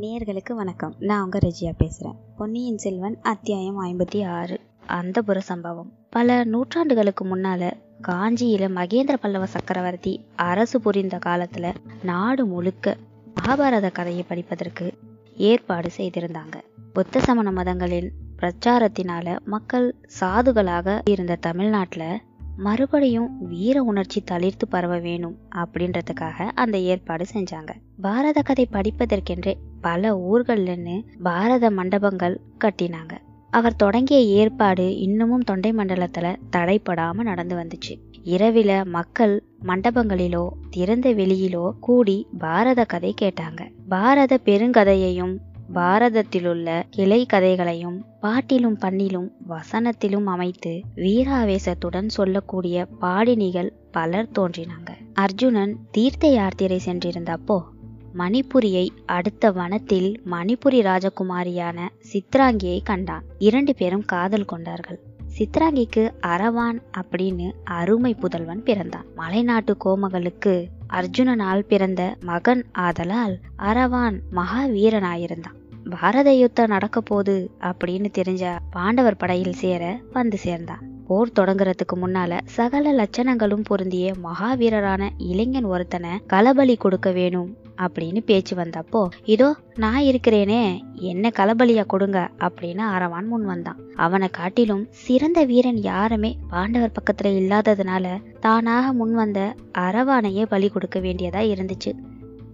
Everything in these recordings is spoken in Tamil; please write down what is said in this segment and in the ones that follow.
நேர்களுக்கு வணக்கம். நான் உங்கள் ரெஜியா பேசுகிறேன் பொன்னியின் செல்வன் அத்தியாயம் ஐம்பத்தி ஆறு. அந்தபுர சம்பவம். பல நூற்றாண்டுகளுக்கு முன்னால காஞ்சியில மகேந்திர பல்லவ சக்கரவர்த்தி அரசு புரிந்த காலத்துல நாடு முழுக்க மகாபாரத கதையை படிப்பதற்கு ஏற்பாடு செய்திருந்தாங்க. புத்த சமண மதங்களின் பிரச்சாரத்தினால மக்கள் சாதுகளாக இருந்த தமிழ்நாட்டில் மறுபடியும் வீர உணர்ச்சி தளிர்த்து பரவ வேணும் அப்படின்றதுக்காக அந்த ஏற்பாடு செஞ்சாங்க. பாரத கதை படிப்பதற்கென்றே பல ஊர்கள்லன்னு பாரத மண்டபங்கள் கட்டினாங்க. அவர் தொடங்கிய ஏற்பாடு இன்னமும் தொண்டை மண்டலத்துல தடைப்படாம நடந்து வந்துச்சு. இரவில மக்கள் மண்டபங்களிலோ திறந்த வெளியிலோ கூடி பாரத கதை கேட்டாங்க. பாரத பெருங்கதையையும் பாரதத்திலுள்ள கிளை கதைகளையும் பாட்டிலும் பண்ணிலும் வசனத்திலும் அமைத்து வீராவேசத்துடன் சொல்லக்கூடிய பாடினிகள் பலர் தோன்றினாங்க. அர்ஜுனன் தீர்த்த யாத்திரை சென்றிருந்தப்போ மணிப்புரியை அடுத்த வனத்தில் மணிப்புரி ராஜகுமாரியான சித்ராங்கியை கண்டான். இரண்டு பேரும் காதல் கொண்டார்கள். சித்ராங்கிக்கு அரவான் அப்படின்னு அருமை புதல்வன் பிறந்தான். மலைநாட்டு கோமகளுக்கு அர்ஜுனனால் பிறந்த மகன் ஆதலால் அரவான் மகாவீரனாயிருந்தான். பாரத யுத்தம் நடக்க போகுது அப்படின்னு தெரிஞ்ச பாண்டவர் படையில் சேர வந்து சேர்ந்தான். போர் தொடங்குறதுக்கு முன்னால சகல லட்சணங்களும் பொருந்திய மகாவீரரான இளைஞன் ஒருத்தனை களபலி கொடுக்க வேணும் அப்படின்னு பேச்சு வந்தப்போ இதோ நான் இருக்கிறேனே என்ன களபலியா கொடுங்க அப்படின்னு அரவான் முன் வந்தான். அவனை காட்டிலும் சிறந்த வீரன் யாருமே பாண்டவர் பக்கத்துல இல்லாததுனால தானாக முன் வந்த அரவானையே பலி கொடுக்க வேண்டியதா இருந்துச்சு.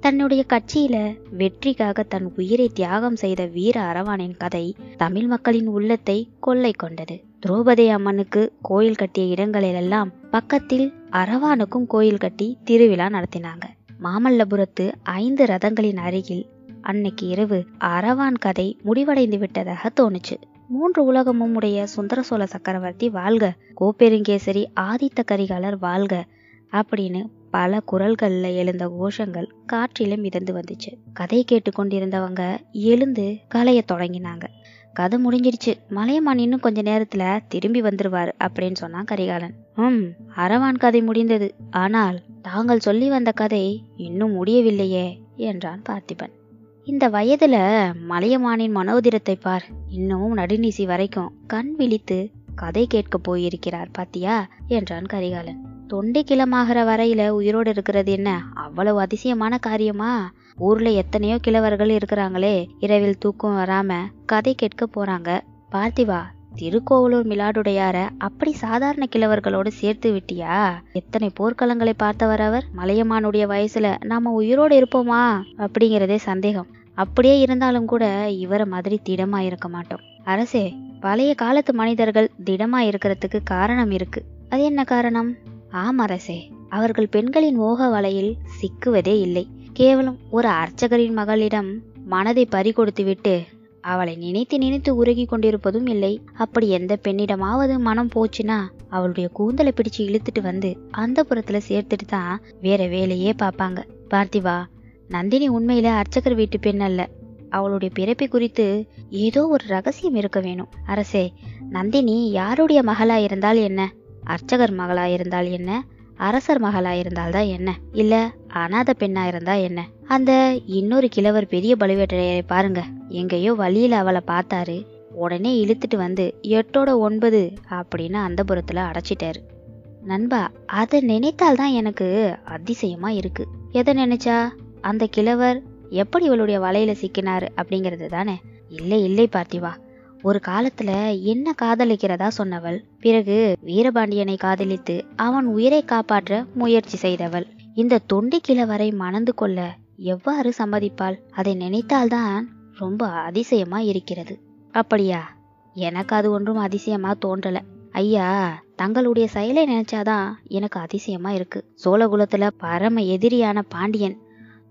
தன்னுடைய கட்சியில வெற்றிக்காக தன் உயிரை தியாகம் செய்த வீர அரவானின் கதை தமிழ் மக்களின் உள்ளத்தை கொள்ளை கொண்டது. திரௌபதி அம்மனுக்கு கோயில் கட்டிய இடங்களிலெல்லாம் பக்கத்தில் அரவானுக்கும் கோயில் கட்டி திருவிழா நடத்தினாங்க. மாமல்லபுரத்து ஐந்து ரதங்களின் அருகில் அன்னைக்கு இரவு அரவான் கதை முடிவடைந்து விட்டதாக தோணுச்சு. மூன்று உலகமும் உடைய சுந்தர சோழ சக்கரவர்த்தி வாழ்க கோப்பெருங்கேசரி ஆதித்த கரிகாலர் வாழ்க அப்படின்னு பல குரல்கள்ல எழுந்த கோஷங்கள் காற்றில மிதந்து வந்துச்சு. கதை கேட்டு கொண்டிருந்தவங்க எழுந்து கலைய தொடங்கினாங்க. கதை முடிஞ்சிடுச்சு. மலையமான் இன்னும் கொஞ்ச நேரத்துல திரும்பி வந்துருவாரு அப்படின்னு சொன்னான் கரிகாலன். ம் அரவான் கதை முடிந்தது. ஆனால் தாங்கள் சொல்லி வந்த கதை இன்னும் முடியவில்லையே என்றான் பார்த்திபன். இந்த வயதுல மலையமானின் மனோதிரத்தை பார். இன்னமும் நடுநீசி வரைக்கும் கண் விழித்து கதை கேட்க போயிருக்கிறார் பாத்தியா? என்றான் கரிகாலன். தொண்டை கிளமாகிற வரையில உயிரோடு இருக்கிறது என்ன? அவ்வளவு அதிசயமான காரியமா? ஊர்ல எத்தனையோ கிழவர்கள் இருக்கிறாங்களே இரவில் தூக்கம் வராம கதை கேட்க போறாங்க. பார்த்திவா திருக்கோவலூர் மிலாடுடையார அப்படி சாதாரண கிழவர்களோடு சேர்த்து விட்டியா? எத்தனை போர்க்களங்களை பார்த்தவர் அவர்? மலையமானுடைய வயசுல நாம உயிரோடு இருப்போமா? அப்படிங்கிறதே சந்தேகம். அப்படியே இருந்தாலும் கூட இவரை மாதிரி திடமா இருக்க மாட்டோம். அரசே பழைய காலத்து மனிதர்கள் திடமா இருக்கிறதுக்கு காரணம் இருக்கு. அது என்ன காரணம்? ஆம் அரசே அவர்கள் பெண்களின் மோக வலையில் சிக்குவதே இல்லை. கேவலம் ஒரு அர்ச்சகரின் மகளிடம் மனதை பறிகொடுத்துவிட்டு அவளை நினைத்து நினைத்து உருகி கொண்டிருப்பதும் இல்லை. அப்படி எந்த பெண்ணிடமாவது மனம் போச்சுன்னா அவளுடைய கூந்தலை பிடிச்சு இழுத்துட்டு வந்து அந்த புறத்துல சேர்த்துட்டு தான் வேற வேலையே பார்ப்பாங்க. பார்த்திவா நந்தினி உண்மையில அர்ச்சகர் வீட்டு பெண் அல்ல. அவளுடைய பிறப்பை குறித்து ஏதோ ஒரு ரகசியம் இருக்க வேணும். அரசே நந்தினி யாருடைய மகளா இருந்தால் என்ன? அர்ச்சகர் மகளா இருந்தால் என்ன? அரசர் மகளா இருந்தால்தான் என்ன? இல்ல அனாத பெண்ணா இருந்தா என்ன? அந்த இன்னொரு கிழவர் பெரிய பழுவேட்டரையரை பாருங்க. எங்கேயோ வழியில அவளை பார்த்தாரு. உடனே இழுத்துட்டு வந்து எட்டோட ஒன்பது அப்படின்னு அந்த புறத்துல அடைச்சிட்டாரு. நண்பா அதை நினைத்தால்தான் எனக்கு அதிசயமா இருக்கு. எதை நினைச்சா? அந்த கிழவர் எப்படி இவளுடைய வலையில சிக்கினாரு அப்படிங்கிறது தானே? இல்லை இல்லை பார்த்திவா. ஒரு காலத்துல என்ன காதலிக்கிறதா சொன்னவள் பிறகு வீரபாண்டியனை காதலித்து அவன் உயிரை காப்பாற்ற முயற்சி செய்தவள். இந்த தொண்டி கிழவரை மணந்து கொள்ள எவ்வாறு சம்மதிப்பாள்? அதை நினைத்தால்தான் ரொம்ப அதிசயமா இருக்கிறது. அப்படியா? எனக்கு அது ஒன்றும் அதிசயமா தோன்றல. ஐயா தங்களுடைய செயலை நினைச்சாதான் எனக்கு அதிசயமா இருக்கு. சோழகுலத்துல பரம எதிரியான பாண்டியன்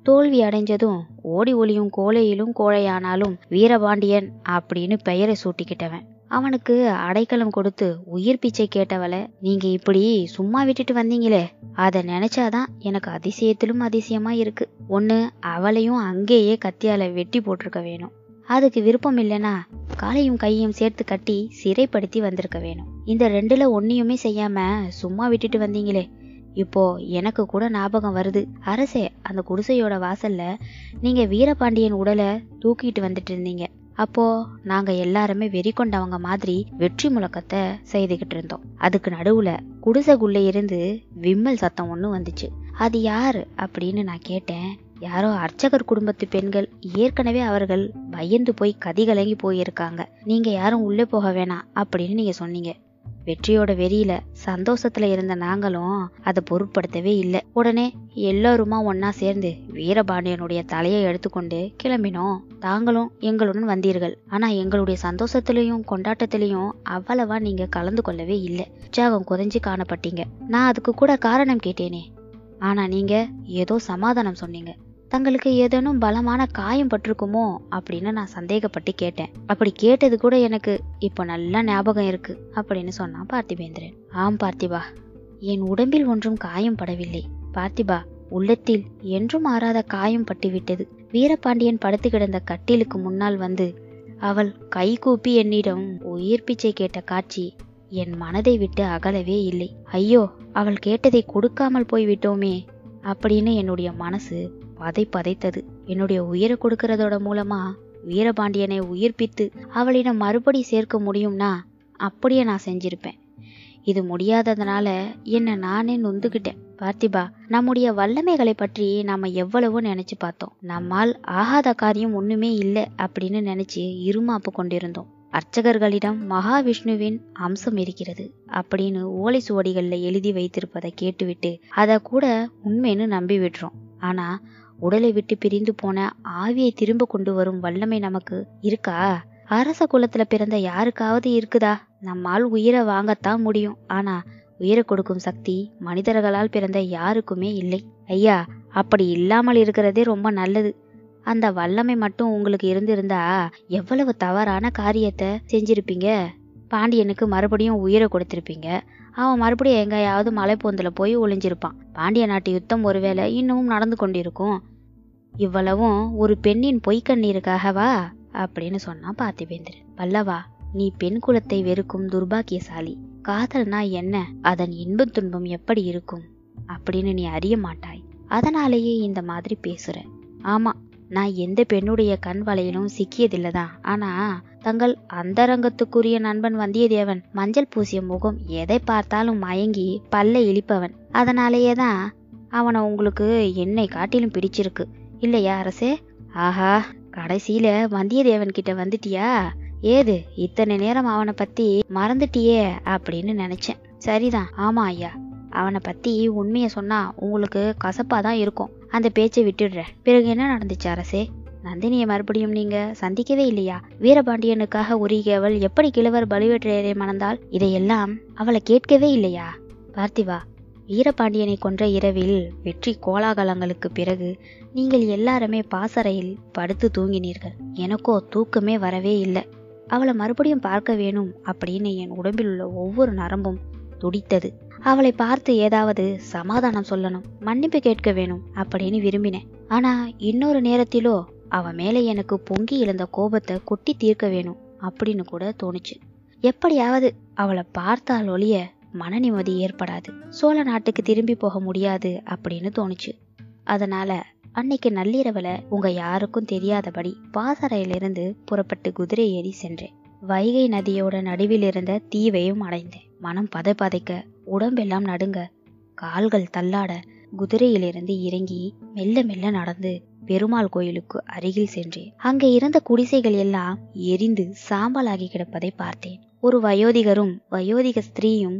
தோல்வி அடைஞ்சதும் ஓடி ஒளியும் கோலையிலும் கோழையானாலும் வீரபாண்டியன் அப்படின்னு பெயரை சூட்டிக்கிட்டவன். அவனுக்கு அடைக்கலம் கொடுத்து உயிர் பிச்சை கேட்டவளை நீங்க இப்படி சும்மா விட்டுட்டு வந்தீங்களே அதை நினைச்சாதான் எனக்கு அதிசயத்திலும் அதிசயமா இருக்கு. ஒன்னு அவளையும் அங்கேயே கத்தியால வெட்டி போட்டிருக்க வேணும். அதுக்கு விருப்பம் இல்லைன்னா காலையும் கையும் சேர்த்து கட்டி சிறைப்படுத்தி வந்திருக்க வேணும். இந்த ரெண்டுல ஒன்னையுமே செய்யாம சும்மா விட்டுட்டு வந்தீங்களே இப்போ எனக்கு கூட ஞாபகம் வருது. அரசே அந்த குடிசையோட வாசல்ல நீங்க வீரபாண்டியன் உடலை தூக்கிட்டு வந்துட்டு இருந்தீங்க. அப்போ நாங்க எல்லாருமே வெறி கொண்டவங்க மாதிரி வெற்றி முழக்கத்தை செய்துகிட்டு இருந்தோம். அதுக்கு நடுவுல குடிசைக்குள்ள இருந்து விம்மல் சத்தம் ஒண்ணு வந்துச்சு. அது யாரு அப்படின்னு நான் கேட்டேன். யாரோ அர்ச்சகர் குடும்பத்து பெண்கள். ஏற்கனவே அவர்கள் பயந்து போய் கதிகலங்கி போயிருக்காங்க. நீங்க யாரும் உள்ளே போக வேணாம் அப்படின்னு நீங்க சொன்னீங்க. வெற்றியோட வெறியில சந்தோஷத்துல இருந்த நாங்களும் அதை பொருட்படுத்தவே இல்லை. உடனே எல்லாருமா ஒன்னா சேர்ந்து வீரபாண்டியனுடைய தலையை எடுத்துக்கொண்டு கிளம்பினோம். தாங்களும் எங்களுடன் வந்தீர்கள். ஆனா எங்களுடைய சந்தோஷத்திலையும் கொண்டாட்டத்திலையும் அவ்வளவா நீங்க கலந்து கொள்ளவே இல்லை. உற்சாகம் குறைஞ்சு காணப்பட்டீங்க. நான் அதுக்கு கூட காரணம் கேட்டேனே. ஆனா நீங்க ஏதோ சமாதானம் சொன்னீங்க. தங்களுக்கு ஏதேனும் பலமான காயம் பட்டிருக்குமோ அப்படின்னு நான் சந்தேகப்பட்டு கேட்டேன். அப்படி கேட்டது கூட எனக்கு இப்போ நல்லா ஞாபகம் இருக்கு அப்படின்னு சொன்னான் பார்த்திபேந்திரன். ஆம் பார்த்திபா. என் உடம்பில் ஒன்றும் காயம் படவில்லை. பார்த்திபா உள்ளத்தில் என்றும் மாறாத காயம் பட்டுவிட்டது. வீரபாண்டியன் படுத்து கிடந்த கட்டிலுக்கு முன்னால் வந்து அவள் கை கூப்பி என்னிடம் உயிர் பிச்சை கேட்ட காட்சி என் மனதை விட்டு அகலவே இல்லை. ஐயோ அவள் கேட்டதை கொடுக்காமல் போய்விட்டோமே அப்படின்னு என்னுடைய மனசு பதை பதைத்தது. என்னுடைய உயிரை கொடுக்கறதோட மூலமா வீரபாண்டியனை உயிர்ப்பித்து அவளிடம் மறுபடி சேர்க்க முடியும்னா அப்படியே நான் செஞ்சிருப்பேன். இது முடியாததுனால என்ன நானே நொந்துகிட்டேன். பார்த்திபா நம்முடைய வல்லமைகளை பற்றி நாம எவ்வளவோ நினைச்சு பார்த்தோம். நம்மால் ஆகாத காரியம் ஒண்ணுமே இல்லை அப்படின்னு நினைச்சு இருமாப்பு கொண்டிருந்தோம். அர்ச்சகர்களிடம் மகாவிஷ்ணுவின் அம்சம் இருக்கிறது அப்படின்னு ஓலை சுவடிகளில் எழுதி வைத்திருப்பதை கேட்டுவிட்டு அதை கூட உண்மைன்னு நம்பி விடுறோம் ஆனா உடலை விட்டு பிரிந்து போன ஆவியை திரும்ப கொண்டு வரும் வல்லமை நமக்கு இருக்கா? அரச குலத்துல பிறந்த யாருக்காவது இருக்குதா? நம்மால் உயிரை வாங்கத்தான் முடியும். ஆனா உயிரை கொடுக்கும் சக்தி மனிதர்களால் பிறந்த யாருக்குமே இல்லை. ஐயா அப்படி இல்லாமல் இருக்கிறதே ரொம்ப நல்லது. அந்த வல்லமை மட்டும் உங்களுக்கு இருந்திருந்தா எவ்வளவு தவறான காரியத்தை செஞ்சிருப்பீங்க? பாண்டியனுக்கு மறுபடியும் உயிரை கொடுத்திருப்பீங்க. அவன் மறுபடியும் எங்கேயாவது மலைப்பூந்தில் போய் ஒளிஞ்சிருப்பான். பாண்டிய நாட்டு யுத்தம் ஒருவேளை இன்னமும் நடந்து கொண்டிருக்கும். இவ்வளவும் ஒரு பெண்ணின் பொய்க்கண்ணீருக்காகவா? அப்படின்னு சொன்னான் பார்த்திபேந்திரன் பல்லவா நீ பெண் குலத்தை வெறுக்கும் துர்பாக்கியசாலி. காதல்னா என்ன? அதன் இன்பத் துன்பம் எப்படி இருக்கும்? அப்படின்னு நீ அறிய மாட்டாய். அதனாலேயே இந்த மாதிரி பேசுற. ஆமா நான் எந்த பெண்ணுடைய கண் வலையிலும் சிக்கியதில்லதான் ஆனா தங்கள் அந்தரங்கத்துக்குரிய நண்பன் வந்தியத்தேவன் மஞ்சள் பூசிய முகம் எதை பார்த்தாலும் மயங்கி பல்ல இழிப்பவன். அதனாலேயே தான் அவனை உங்களுக்கு என்னை காட்டிலும் பிடிச்சிருக்கு. இல்லையா அரசே? ஆஹா கடைசியில வந்தியத்தேவன் கிட்ட வந்துட்டியா? ஏது இத்தனை நேரம் அவனை பத்தி மறந்துட்டியே அப்படின்னு நினைச்சேன். சரிதான் ஆமா ஐயா. அவனை பத்தி உண்மையை சொன்னா உங்களுக்கு கசப்பா தான் இருக்கும். அந்த பேச்சை விட்டுடுறேன் பிறகு என்ன நடந்துச்சு அரசே? நந்தினியை மறுபடியும் நீங்க சந்திக்கவே இல்லையா? வீரபாண்டியனுக்காக உருகியவள் எப்படி கிழவர் பழுவேற்றையரை மணந்தால் இதையெல்லாம் அவளை கேட்கவே இல்லையா? பார்த்திவா வீரபாண்டியனை கொன்ற இரவில் வெற்றி கோலாகலங்களுக்கு பிறகு நீங்கள் எல்லாருமே பாசறையில் படுத்து தூங்கினீர்கள். எனக்கோ தூக்கமே வரவே இல்லை. அவளை மறுபடியும் பார்க்க வேணும் அப்படின்னு என் உடம்பில் உள்ள ஒவ்வொரு நரம்பும் துடித்தது. அவளை பார்த்து ஏதாவது சமாதானம் சொல்லணும் மன்னிப்பு கேட்க வேணும் அப்படின்னு விரும்பினேன். ஆனா இன்னொரு நேரத்திலோ அவ மேலே எனக்கு பொங்கி எழுந்த கோபத்தை கொட்டி தீர்க்க வேணும் அப்படின்னு கூட தோணுச்சு. எப்படியாவது அவளை பார்த்தால் ஒழிய மன நிம்மதி ஏற்படாது. சோழ நாட்டுக்கு திரும்பி போக முடியாது அப்படின்னு தோணுச்சு. அதனால அன்னைக்கு நள்ளிரவுல உங்க யாருக்கும் தெரியாதபடி பாசறையிலிருந்து புறப்பட்டு குதிரை ஏறி சென்றேன். வைகை நதியோட நடுவில் இருந்த தீவையும் அடைந்தேன். மனம் பதை பதைக்க உடம்பெல்லாம் நடுங்க. கால்கள் தள்ளாட குதிரையிலிருந்து இறங்கி மெல்ல மெல்ல நடந்து பெருமாள் கோயிலுக்கு அருகில் சென்றேன். அங்கே இருந்த குடிசைகள் எல்லாம் எரிந்து சாம்பலாகி கிடப்பதை பார்த்தேன். ஒரு வயோதிகரும் வயோதிக ஸ்திரீயும்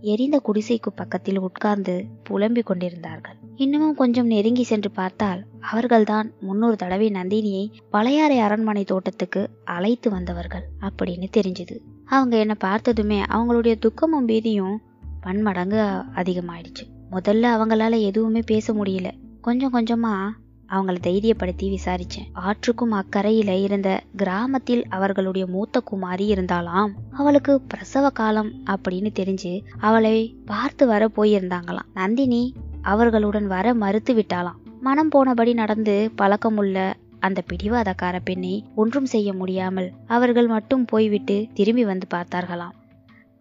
எரிந்த குடிசைக்கு பக்கத்தில் உட்கார்ந்து புலம்பிக் கொண்டிருந்தார்கள். இன்னமும் கொஞ்சம் நெருங்கி சென்று பார்த்தால் அவர்கள்தான் முன்னொரு தடவை நந்தினியை பழையாறை அரண்மனை தோட்டத்துக்கு அழைத்து வந்தவர்கள் அப்படின்னு தெரிஞ்சது. அவங்க என்ன பார்த்ததுமே அவங்களுடைய துக்கமும் பீதியும் பன்மடங்கு அதிகமாயிடுச்சு. முதல்ல அவங்களால எதுவுமே பேச முடியல. கொஞ்சம் கொஞ்சமா அவங்கள தைரியப்படுத்தி விசாரிச்சேன். ஆற்றுக்கும் அக்கறையில இருந்த கிராமத்தில் அவர்களுடைய மூத்த குமாரி இருந்தாலாம் அவளுக்கு பிரசவ காலம் அப்படின்னு தெரிஞ்சு அவளை பார்த்து வர போயிருந்தாங்களாம். நந்தினி அவர்களுடன் வர மறுத்து விட்டாளாம். மனம் போனபடி நடந்து பழக்கமுள்ள அந்த பிடிவாதக்கார பெண்ணை ஒன்றும் செய்ய முடியாமல் அவர்கள் மட்டும் போய்விட்டு திரும்பி வந்து பார்த்தார்களாம்.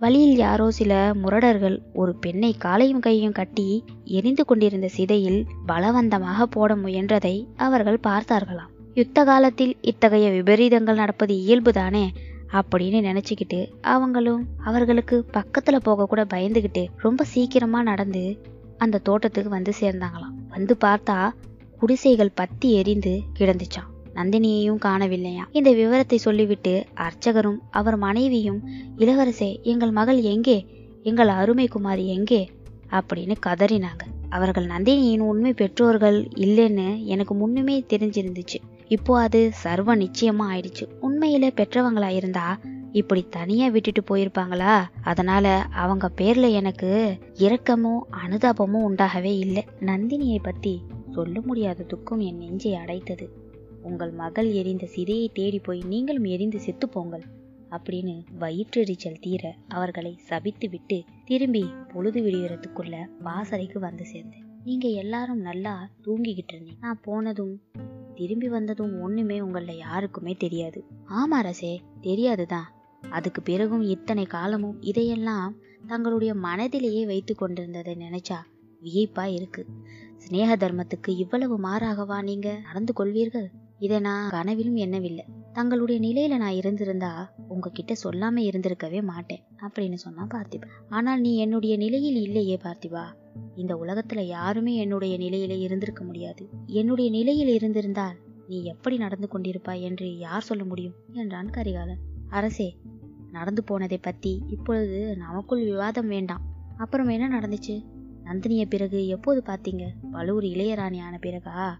வழியில் யாரோ சில முரடர்கள் ஒரு பெண்ணை காலையும் கையும் கட்டி எரிந்து கொண்டிருந்த சிதையில் பலவந்தமாக போட முயன்றதை அவர்கள் பார்த்தார்களாம். யுத்த காலத்தில் இத்தகைய விபரீதங்கள் நடப்பது இயல்புதானே அப்படின்னு நினைச்சுக்கிட்டு அவங்களும் அவர்களுக்கு பக்கத்துல போக கூட பயந்துகிட்டு ரொம்ப சீக்கிரமா நடந்து அந்த தோட்டத்துக்கு வந்து சேர்ந்தாங்களாம். வந்து பார்த்தா குடிசைகள் பத்தி எரிந்து கிடந்துச்சான் நந்தினியையும் காணவில்லையா? இந்த விவரத்தை சொல்லிவிட்டு அர்ச்சகரும் அவர் மனைவியும் இளவரசே எங்கள் மகள் எங்கே? எங்கள் அருமை குமாரி எங்கே? அப்படின்னு கதறினாங்க. அவர்கள் நந்தினியின் உண்மை பெற்றோர்கள் இல்லைன்னு எனக்கு முன்னுமே தெரிஞ்சிருந்துச்சு. இப்போ அது சர்வ நிச்சயமா ஆயிடுச்சு. உண்மையில பெற்றவங்களா இருந்தா இப்படி தனியா விட்டுட்டு போயிருப்பாங்களா? அதனால அவங்க பேர்ல எனக்கு இரக்கமும் அனுதாபமும் உண்டாகவே இல்லை. நந்தினியை பத்தி சொல்ல முடியாத துக்கம் என் நெஞ்சை அடைத்தது. உங்கள் மகள் எரிந்த சிதையை தேடி போய் நீங்களும் எரிந்து செத்து போங்கள் அப்படின்னு வயிற்றெரிச்சல் தீர அவர்களை சபித்து விட்டு திரும்பி பொழுது விடுகிறதுக்குள்ள வாசலைக்கு வந்து சேர்ந்தேன். நீங்க எல்லாரும் நல்லா தூங்கிக்கிட்டு இருந்தீங்க. நான் போனதும் திரும்பி வந்ததும் ஒண்ணுமே உங்கள யாருக்குமே தெரியாது. ஆமா அரசே தெரியாதுதான். அதுக்கு பிறகும் இத்தனை காலமும் இதையெல்லாம் தங்களுடைய மனதிலேயே வைத்து கொண்டிருந்ததை நினைச்சா வியப்பா இருக்கு. சிநேக தர்மத்துக்கு இவ்வளவு மாறாகவா நீங்க நடந்து கொள்வீர்கள்? இதை நான் கனவிலும் எண்ணவில்லை. தங்களுடைய நிலையில நான் இருந்திருந்தா உங்ககிட்ட சொல்லாம இருந்திருக்கவே மாட்டேன் அப்படின்னு சொன்னா பார்த்திபா. ஆனால் நீ என்னுடைய நிலையில் இல்லையே பார்த்திபா. இந்த உலகத்துல யாருமே என்னுடைய நிலையில இருந்திருக்க முடியாது. என்னுடைய நிலையில் இருந்திருந்தால் நீ எப்படி நடந்து கொண்டிருப்பாய் என்று யார் சொல்ல முடியும்? என்றான் கரிகாலன். அரசே நடந்து போனதை பத்தி இப்பொழுது நமக்குள் விவாதம் வேண்டாம். அப்புறம் என்ன நடந்துச்சு? நந்தினிய பிறகு எப்போது பார்த்தீங்க? பழுவூர் இளையராணி ஆன பிறகா?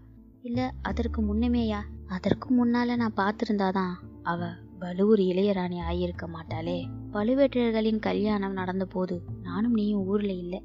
இல்ல அதற்கு முன்னமேயா? அதற்கு முன்னால நான் பார்த்திருந்தாதான் அவ பலுவூர் இளையராணி ஆகியிருக்க மாட்டாளே. பழுவேட்டரர்களின் கல்யாணம் நடந்த போது நானும் நீயும் ஊர்ல இல்லை.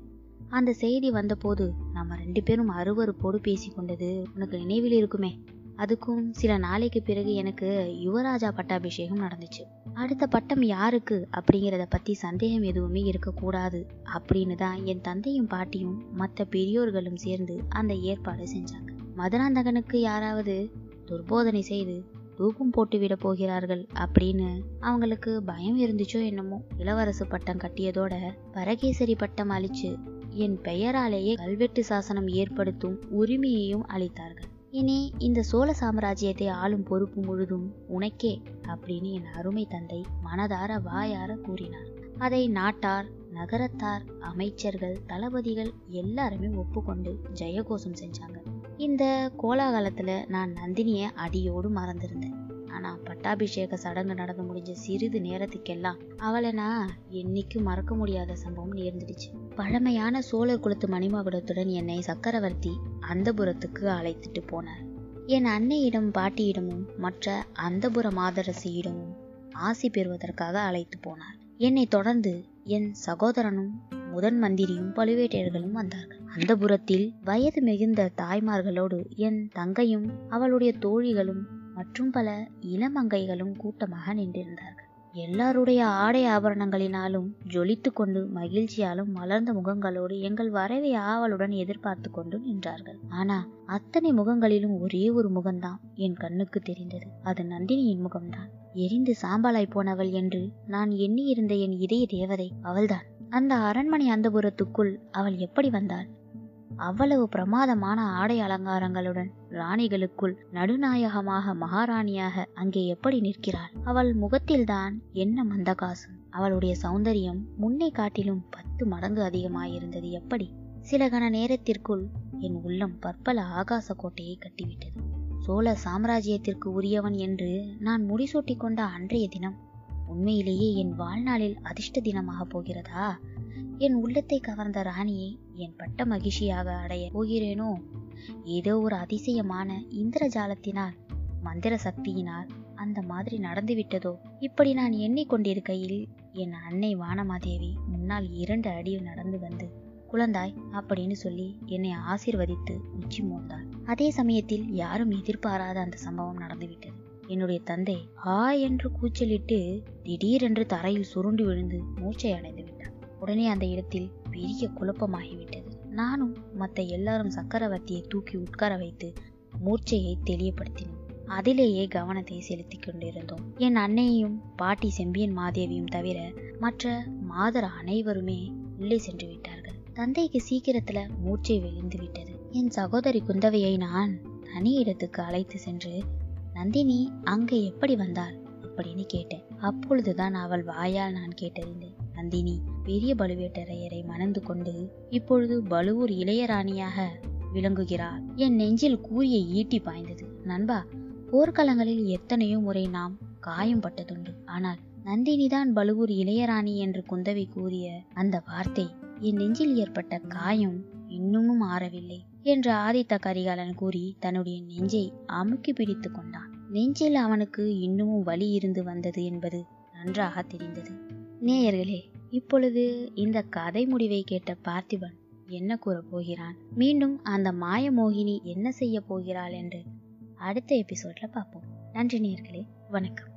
அந்த செய்தி வந்தபோது நம்ம ரெண்டு பேரும் அருவருப்போடு பேசி கொண்டது உனக்கு நினைவில் இருக்குமே? அதுக்கும் சில நாளைக்கு பிறகு எனக்கு யுவராஜா பட்டாபிஷேகம் நடந்துச்சு. அடுத்த பட்டம் யாருக்கு அப்படிங்கிறத பத்தி சந்தேகம் எதுவுமே இருக்கக்கூடாது அப்படின்னு தான் என் தந்தையும் பாட்டியும் மற்ற பெரியோர்களும் சேர்ந்து அந்த ஏற்பாடு செஞ்சாங்க. மதுராந்தகனுக்கு யாராவது துர்போதனை செய்து தூக்கம் போட்டு விட போகிறார்கள் அப்படின்னு அவங்களுக்கு பயம் இருந்துச்சோ என்னமோ. இளவரசு பட்டம் கட்டியதோட பரகேசரி பட்டம் அளிச்சு என் பெயராலேயே கல்வெட்டு சாசனம் ஏற்படுத்தும் உரிமையையும் அளித்தார்கள். இனி இந்த சோழ சாம்ராஜ்யத்தை ஆளும் பொறுப்பு முழுதும் உனக்கே அப்படின்னு என் அருமை தந்தை மனதார வாயார கூறினார். அதை நாட்டார் நகரத்தார் அமைச்சர்கள் தளபதிகள் எல்லாருமே ஒப்புக்கொண்டு ஜெயகோஷம் செஞ்சாங்க. இந்த கோலாகலத்தில் நான் நந்தினியை அடியோடு மறந்திருந்தேன். ஆனால் பட்டாபிஷேக சடங்கு நடந்து முடிஞ்ச சிறிது நேரத்துக்கெல்லாம் அவளை நான் என்னைக்கும் மறக்க முடியாத சம்பவம் நேர்ந்துடுச்சு. பழமையான சோழர் குலத்து மணிமகுடத்துடன் என்னை சக்கரவர்த்தி அந்தபுரத்துக்கு அழைத்துட்டு போனார். என் அன்னையிடம் பாட்டியிடமும் மற்ற அந்தபுர மாதரசியிடமும் ஆசி பெறுவதற்காக அழைத்து போனார். என்னை தொடர்ந்து என் சகோதரனும் முதன் மந்திரியும் பழுவேட்டையர்களும் வந்தார்கள். அந்த புறத்தில் வயது மிகுந்த தாய்மார்களோடு என் தங்கையும் அவளுடைய தோழிகளும் மற்றும் பல இளமங்கைகளும் கூட்டமாக நின்றிருந்தார்கள். எல்லாருடைய ஆடை ஆபரணங்களினாலும் ஜொலித்து கொண்டு மகிழ்ச்சியாலும் மலர்ந்த முகங்களோடு எங்கள் வரவை ஆவலுடன் எதிர்பார்த்து கொண்டு நின்றார்கள். ஆனா அத்தனை முகங்களிலும் ஒரே ஒரு முகம்தான் என் கண்ணுக்கு தெரிந்தது. அது நந்தினியின் முகம்தான். எரிந்து சாம்பலாய் போனவள் என்று நான் எண்ணியிருந்த என் இதய தேவதை அவள்தான். அந்த அரண்மனை அந்தபுரத்துக்குள் அவள் எப்படி வந்தாள்? அவ்வளவு பிரமாதமான ஆடை அலங்காரங்களுடன் ராணிகளுக்குள் நடுநாயகமாக மகாராணியாக அங்கே எப்படி நிற்கிறாள்? அவள் முகத்தில்தான் என்ன மந்தகாசம். அவளுடைய சௌந்தரியம் முன்னே காட்டிலும் பத்து மடங்கு அதிகமாயிருந்தது எப்படி? சில கண நேரத்திற்குள் என் உள்ளம் பற்பல ஆகாச கோட்டையை கட்டிவிட்டது. சோழ சாம்ராஜ்யத்திற்கு உரியவன் என்று நான் முடிசூட்டி கொண்ட அன்றைய தினம் உண்மையிலேயே என் வாழ்நாளில் அதிர்ஷ்ட தினமாக போகிறதா? என் உள்ளத்தை கவர்ந்த ராணியை என் பட்ட மகிழ்ச்சியாக அடைய போகிறேனோ? ஏதோ ஒரு அதிசயமான இந்திரஜாலத்தினால் மந்திர சக்தியினால் அந்த மாதிரி நடந்துவிட்டதோ இப்படி நான் எண்ணிக்கொண்டிருக்கையில் என் அன்னை வானமாதேவி முன்னால் இரண்டு அடியில் நடந்து வந்து குழந்தாய் அப்படின்னு சொல்லி என்னை ஆசிர்வதித்து உச்சி மோந்தாள். அதே சமயத்தில் யாரும் எதிர்பாராத அந்த சம்பவம் நடந்துவிட்டது என்னுடைய தந்தை ஆ என்று கூச்சலிட்டு திடீரென்று தரையில் சுருண்டு விழுந்து மூச்சை அடைந்து உடனே அந்த இடத்தில் பெரிய குழப்பமாகிவிட்டது. நானும் மற்ற எல்லாரும் சக்கரவர்த்தியை தூக்கி உட்கார வைத்து மூர்ச்சையை தெளியப்படுத்தினோம் அதிலேயே கவனத்தை செலுத்தி கொண்டிருந்தோம். என் அன்னையையும் பாட்டி செம்பியன் மாதேவியும் தவிர மற்ற மாதர் அனைவருமே உள்ளே சென்று விட்டார்கள். தந்தைக்கு சீக்கிரத்துல மூச்சை வெளிந்து விட்டது. என் சகோதரி குந்தவையை நான் தனி இடத்துக்கு அழைத்து சென்று நந்தினி அங்கே எப்படி வந்தாள் அப்படின்னு கேட்டேன். அப்பொழுதுதான் அவள் வாயால் நான் கேட்டறிந்தேன். நந்தினி பெரிய பழுவேட்டரையரை மணந்து கொண்டு இப்பொழுது பழுவூர் இளையராணியாக விளங்குகிறார். என் நெஞ்சில் கூறிய ஈட்டி பாய்ந்தது. நண்பா போர்க்களங்களில் எத்தனையோ முறை நாம் காயம் பட்டதுண்டு ஆனால் நந்தினிதான் பழுவூர் இளையராணி என்று குந்தவை கூறிய அந்த வார்த்தை என் நெஞ்சில் ஏற்பட்ட காயம் இன்னமும் ஆறவில்லை என்று ஆதித்த கரிகாலன் கூறி தன்னுடைய நெஞ்சை அமுக்கி பிடித்து கொண்டான். நெஞ்சில் அவனுக்கு இன்னமும் வலி இருந்து வந்தது என்பது நன்றாக தெரிந்தது. நேயர்களே இப்பொழுது இந்த கதை முடிவை கேட்ட பார்த்திபன் என்ன கூறப் போகிறான்? மீண்டும் அந்த மாய மோகினி என்ன செய்ய போகிறாள் என்று அடுத்த எபிசோட்ல பார்ப்போம். நன்றி நேர்களே வணக்கம்.